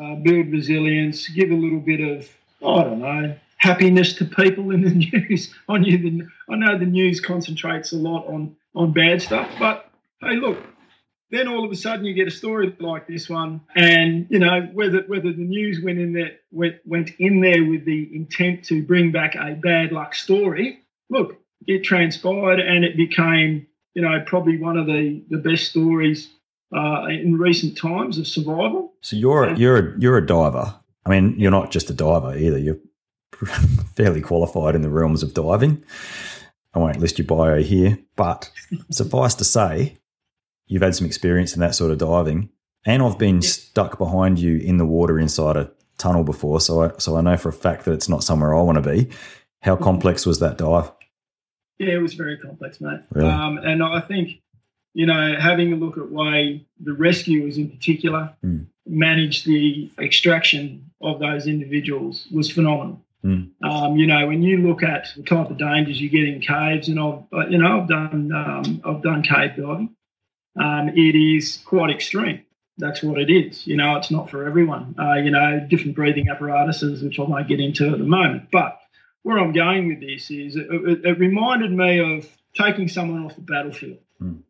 uh, build resilience, give a little bit of I don't know happiness to people in the news. I the, I know the news concentrates a lot on on bad stuff, but hey, look. Then all of a sudden you get a story like this one, and you know whether whether the news went in there went, went in there with the intent to bring back a bad luck story. Look, it transpired, and it became you know probably one of the the best stories uh, in recent times of survival. So you're you're a, you're a diver. I mean, you're not just a diver either. You're fairly qualified in the realms of diving. I won't list your bio here, but suffice to say, you've had some experience in that sort of diving, and I've been stuck behind you in the water inside a tunnel before, so I so I know for a fact that it's not somewhere I want to be. How complex was that dive? Yeah, it was very complex, mate. Really? Um, and I think, you know, having a look at way the rescuers in particular Mm. managed the extraction of those individuals was phenomenal. Mm. Um, you know, when you look at the type of dangers you get in caves, and I've, uh, you know, I've done, um, I've done cave diving. Um, it is quite extreme. That's what it is. You know, it's not for everyone. Uh, you know, different breathing apparatuses, which I won't get into at the moment. But where I'm going with this is it, it, it reminded me of taking someone off the battlefield. Mm.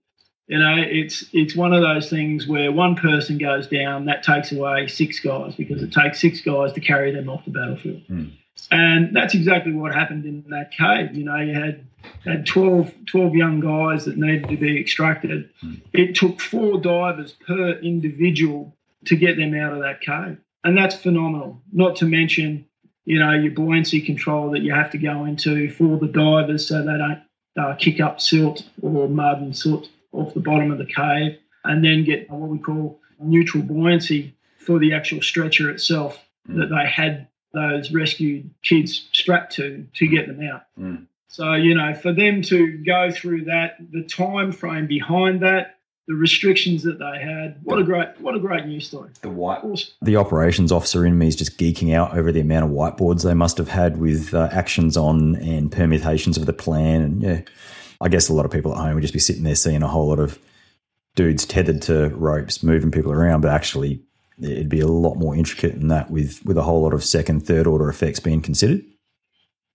You know, it's it's one of those things where one person goes down, that takes away six guys because it takes six guys to carry them off the battlefield. Mm. And that's exactly what happened in that cave. You know, you had had 12, 12 young guys that needed to be extracted. It took four divers per individual to get them out of that cave. And that's phenomenal. Not to mention, you know, your buoyancy control that you have to go into for the divers so they don't uh, kick up silt or mud and soot off the bottom of the cave, and then get what we call neutral buoyancy for the actual stretcher itself that they had those rescued kids strapped to to get them out. Mm. So you know, for them to go through that, the time frame behind that, the restrictions that they had, what a great what a great news story. The white the operations officer in me is just geeking out over the amount of whiteboards they must have had with uh, actions on and permutations of the plan. And yeah, I guess a lot of people at home would just be sitting there seeing a whole lot of dudes tethered to ropes moving people around, but actually it'd be a lot more intricate than that with with a whole lot of second, third order effects being considered.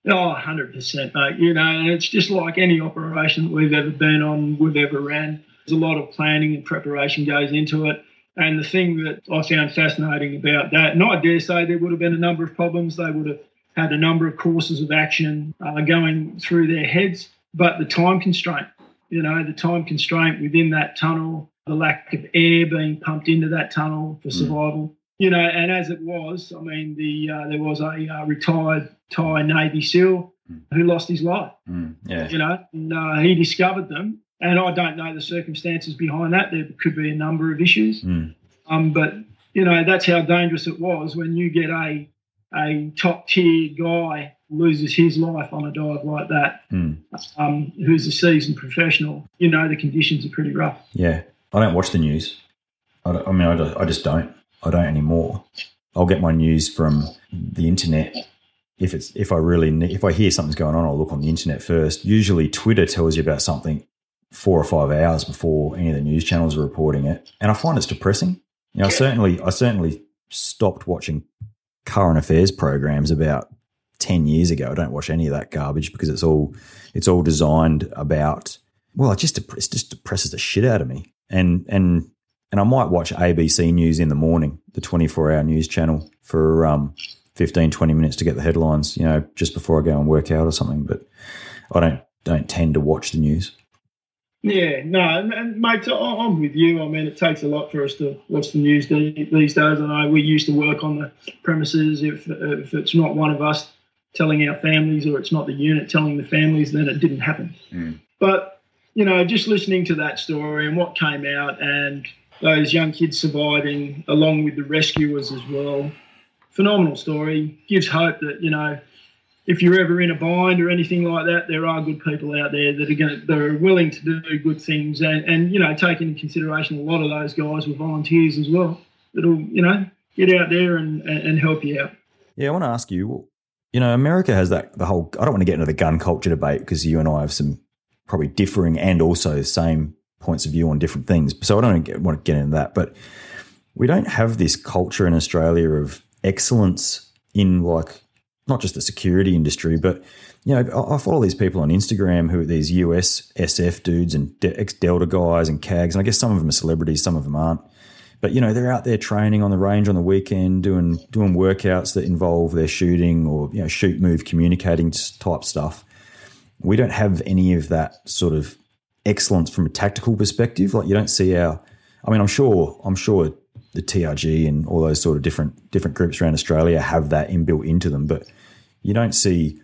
Oh, 100%, mate. You know, and it's just like any operation that we've ever been on, we've ever ran. There's a lot of planning and preparation goes into it. And the thing that I found fascinating about that, and I dare say there would have been a number of problems. They would have had a number of courses of action uh, going through their heads, but the time constraint, you know, the time constraint within that tunnel, the lack of air being pumped into that tunnel for survival. You know, and as it was, I mean, the uh, there was a uh, retired Thai Navy SEAL who lost his life Mm, yeah. you know, and uh, he discovered them. And I don't know the circumstances behind that. There could be a number of issues. Mm. Um, but, you know, that's how dangerous it was when you get a a top tier guy loses his life on a dive like that, Mm. um, who's a seasoned professional, you know the conditions are pretty rough. Yeah, I don't watch the news. I, don't- I mean, I, don't- I just don't. I don't anymore. I'll get my news from the internet. If it's if I really ne- if I hear something's going on, I'll look on the internet first. Usually, Twitter tells you about something four or five hours before any of the news channels are reporting it, and I find it's depressing. You know, I certainly I certainly stopped watching current affairs programs about ten years ago. I don't watch any of that garbage because it's all it's all designed about well, it just it just depresses the shit out of me. And and and I might watch ABC News in the morning, the 24 hour news channel for um 15 20 minutes to get the headlines, you know, just before I go and work out or something, but I don't don't tend to watch the news. Yeah, no, and, and mate, I'm with you. I mean, it takes a lot for us to watch the news these days. I know we used to work on the premises. If if it's not one of us telling our families, or it's not the unit telling the families, then it didn't happen. Mm. But you know, just listening to that story and what came out, and those young kids surviving, along with the rescuers as well, phenomenal story. Gives hope that you know if you're ever in a bind or anything like that, there are good people out there that are going that are willing to do good things, and, and you know, take into consideration a lot of those guys were volunteers as well. That'll you know get out there and, and, and help you out. Yeah, I want to ask you, you know, America has that the whole I don't want to get into the gun culture debate because you and I have some probably differing and also same points of view on different things. So I don't get, want to get into that, but we don't have this culture in Australia of excellence in like not just the security industry, but you know, I I follow these people on Instagram who are these US SF dudes and ex Delta guys and CAGs, and I guess some of them are celebrities, some of them aren't. But you know, they're out there training on the range on the weekend, doing doing workouts that involve their shooting or you know, shoot, move, communicating type stuff. We don't have any of that sort of excellence from a tactical perspective. Like you don't see our. I mean, I'm sure. I'm sure the TRG and all those sort of different different groups around Australia have that inbuilt into them, but you don't see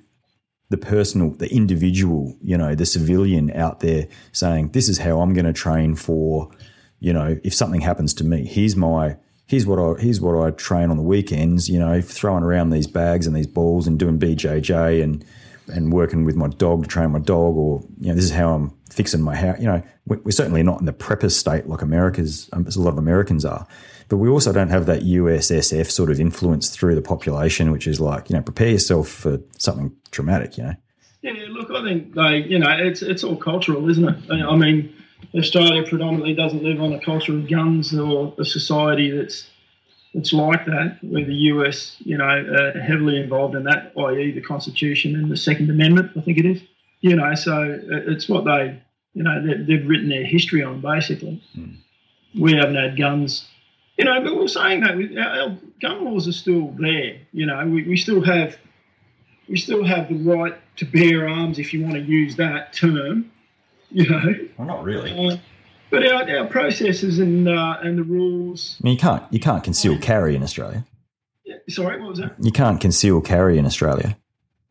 the personal, the individual, you know, the civilian out there saying, "This is how I'm going to train for." You know, if something happens to me, here's my here's what I here's what I train on the weekends. You know, throwing around these bags and these balls and doing BJJ and and working with my dog to train my dog, or you know, this is how I'm fixing my house. You know, we're, certainly not in the prepper state like America's, um, as a lot of Americans are, but we also don't have that USSF sort of influence through the population, which is like, you know, prepare yourself for something traumatic. You know, Yeah, look, I think they, you know, it's it's all cultural, isn't it? I mean, Australia predominantly doesn't live on a culture of guns or a society that's that's like that, where the US, you know, are heavily involved in that, i.e., the Constitution and the Second Amendment, I think it is. You know, so uh, it's what they, you know, they, they've written their history on, basically. Hmm. We haven't had guns, you know, but we're saying that we- our, our gun laws are still there. You know, we, we still have we still have the right to bear arms, if you want to use that term. You know, well, not really. uh, but our, our processes and uh, and the rules. I mean, you can't you can't conceal carry in Australia. Sorry, what was that? You can't conceal carry in Australia.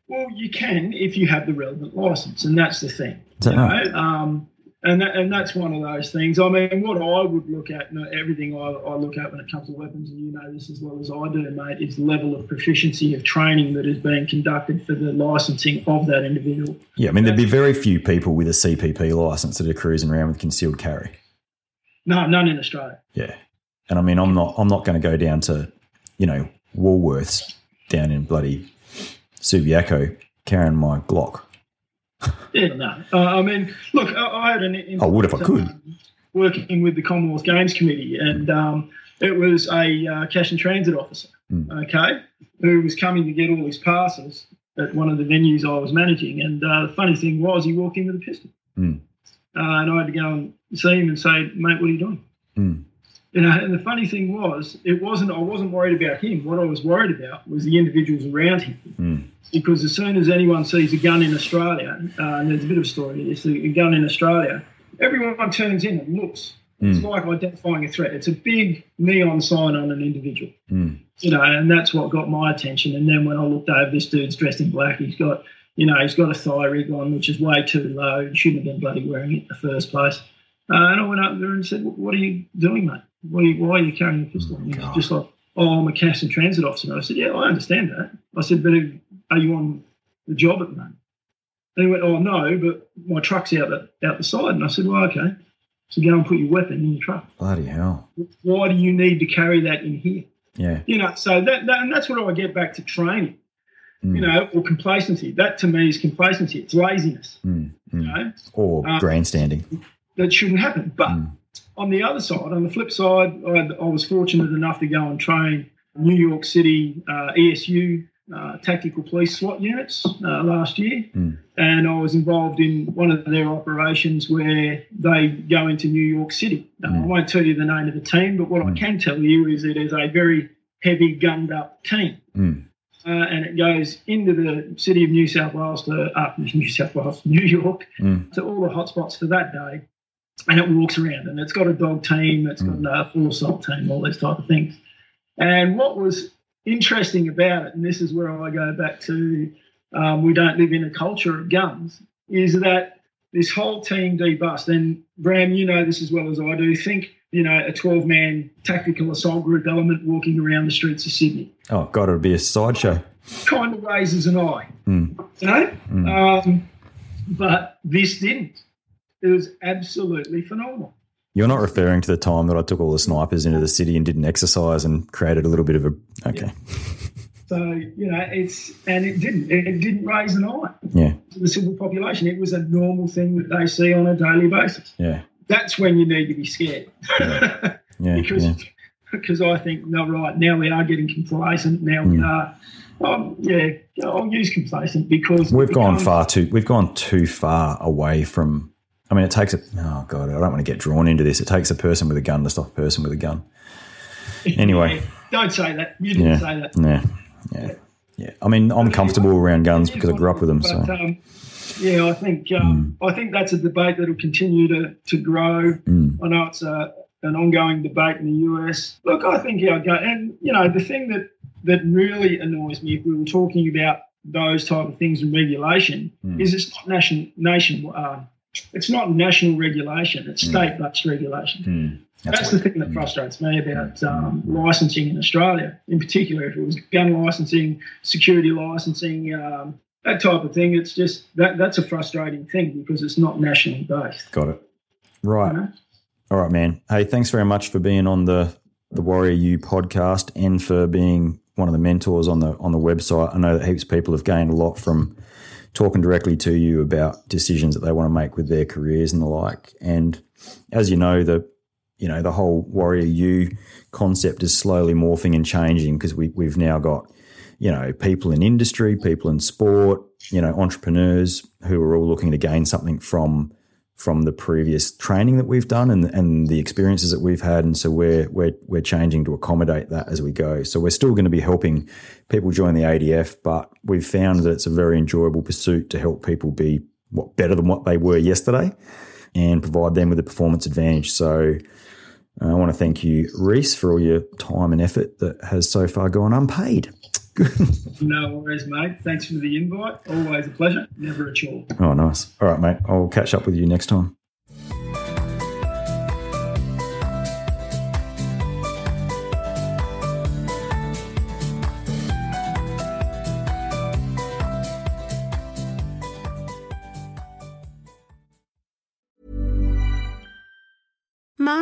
Well, you can if you have the relevant license, and that's the thing. Is that you know? right? um, and that, and that's one of those things. I mean, what I would look at, everything I, I look at when it comes to weapons, and you know this as well as I do, mate, is the level of proficiency of training that is being conducted for the licensing of that individual. Yeah, I mean, there'd be very few people with a CPP license that are cruising around with concealed carry. No, none in Australia. Yeah, and I mean, I'm not I'm not going to go down to, you know, Woolworths down in bloody Subiaco carrying my Glock. Yeah, no. Uh, I mean, look, I, had an. I would if I could. um, working with the Commonwealth Games Committee, and um, it was a uh, cash and transit officer, Mm. okay, who was coming to get all his passes at one of the venues I was managing. And uh, the funny thing was, he walked in with a pistol, Mm. uh, and I had to go and see him and say, "Mate, what are you doing?" Mm. You know, and the funny thing was, it wasn't. I wasn't worried about him. What I was worried about was the individuals around him Mm. because as soon as anyone sees a gun in Australia, uh, and there's a bit of a story It's this, a gun in Australia, everyone turns in and looks. It's like identifying a threat. It's a big neon sign on an individual, Mm. you know, and that's what got my attention. And then when I looked over, this dude's dressed in black. He's got, you know, he's got a thigh rig on, which is way too low. Shouldn't have been bloody wearing it in the first place. Uh, and I went up there and said, "What are you doing, mate? Why are you, why are you carrying a pistol?" And he was just like, oh, I'm a cash and transit officer. And I said, yeah, I understand that. I said, but are you on the job at the moment? And he went, oh, no, but my truck's out the, out the side. And I said, well, okay. So go and put your weapon in your truck. Bloody hell. Why do you need to carry that in here? Yeah. You know, so that, that and that's what I get back to training. Mm. You know, or complacency. That to me is complacency. It's laziness. Mm. You know, or um, grandstanding. That shouldn't happen. But mm. On the other side, on the flip side, I, I, was fortunate enough to go and train New York City uh, ESU uh, tactical police SWAT units uh, last year, mm. and I was involved in one of their operations where they go into New York City. Mm. I won't tell you the name of the team, but what mm. I can tell you is it is a very heavy gunned up team. Mm. Uh, and it goes into the city of New South Wales to uh, New South Wales, New York, mm. to all the hotspots for that day, and it walks around. And it's got a dog team, it's got a full assault team, all those type of things. And what was interesting about it, and this is where I go back to um, we don't live in a culture of guns, is that this whole team debust. And Bram, you know this as well as I do. Think, you know, a 12 man tactical assault group element walking around the streets of Sydney. Oh, God, it'd be a sideshow. Kind of raises an eye. Mm. You know? Mm. Um, but this didn't. It was absolutely phenomenal. You're not referring to the time that I took all the snipers into the city and didn't exercise and created a little bit of a okay. Yeah. So you know, it's and it didn't it didn't raise an eye. Yeah. To the civil population, it was a normal thing that they see on a daily basis. Yeah. That's when you need to be scared. Yeah. yeah because yeah. because I think no right now we are getting complacent. Now mm. we are. Um, yeah, I'll use complacent because we've gone far too. We've gone too far away from I mean, it takes a, oh God, I don't want to get drawn into this. It takes a person with a gun to stop a person with a gun. Anyway. don't say that. You didn't yeah, say that. Yeah. Yeah. Yeah. I mean, I'm comfortable around guns because I grew up with them. So. um, yeah, I think um, mm. I think that's a debate that will continue to, to grow. Mm. I know it's a, an ongoing debate in the US. Look, I think our gun, and you know, the thing that that really annoys me if we were talking about those type of things in regulation mm. is it's not nation nation uh, it's not national regulation, it's Mm. state based regulation. Mm. That's, the thing that frustrates me about um, licensing in Australia, in particular. If it was gun licensing, security licensing, um, that type of thing, it's just that that's a frustrating thing because it's not nationally based. Got it. Right. You know? All right, man. Hey, thanks very much for being on the the Warrior U podcast and for being one of the mentors on the on the website. I know that heaps of people have gained a lot from talking directly to you about decisions that they want to make with their careers and the like. And as you know, the you know the whole Warrior U concept is slowly morphing and changing because we we've now got you know people in industry, people in sport, you know entrepreneurs who are all looking to gain something from from the previous training that we've done and, and the experiences that we've had. And so we're, we're, we're changing to accommodate that as we go. So we're still going to be helping people join the ADF, but we've found that it's a very enjoyable pursuit to help people be what better than what they were yesterday and provide them with a performance advantage. So uh, I want to thank you, Reece, for all your time and effort that has so far gone unpaid. No worries, mate. Thanks for the invite. Always a pleasure. Never a chore. Oh, nice. All right, mate. I'll catch up with you next time.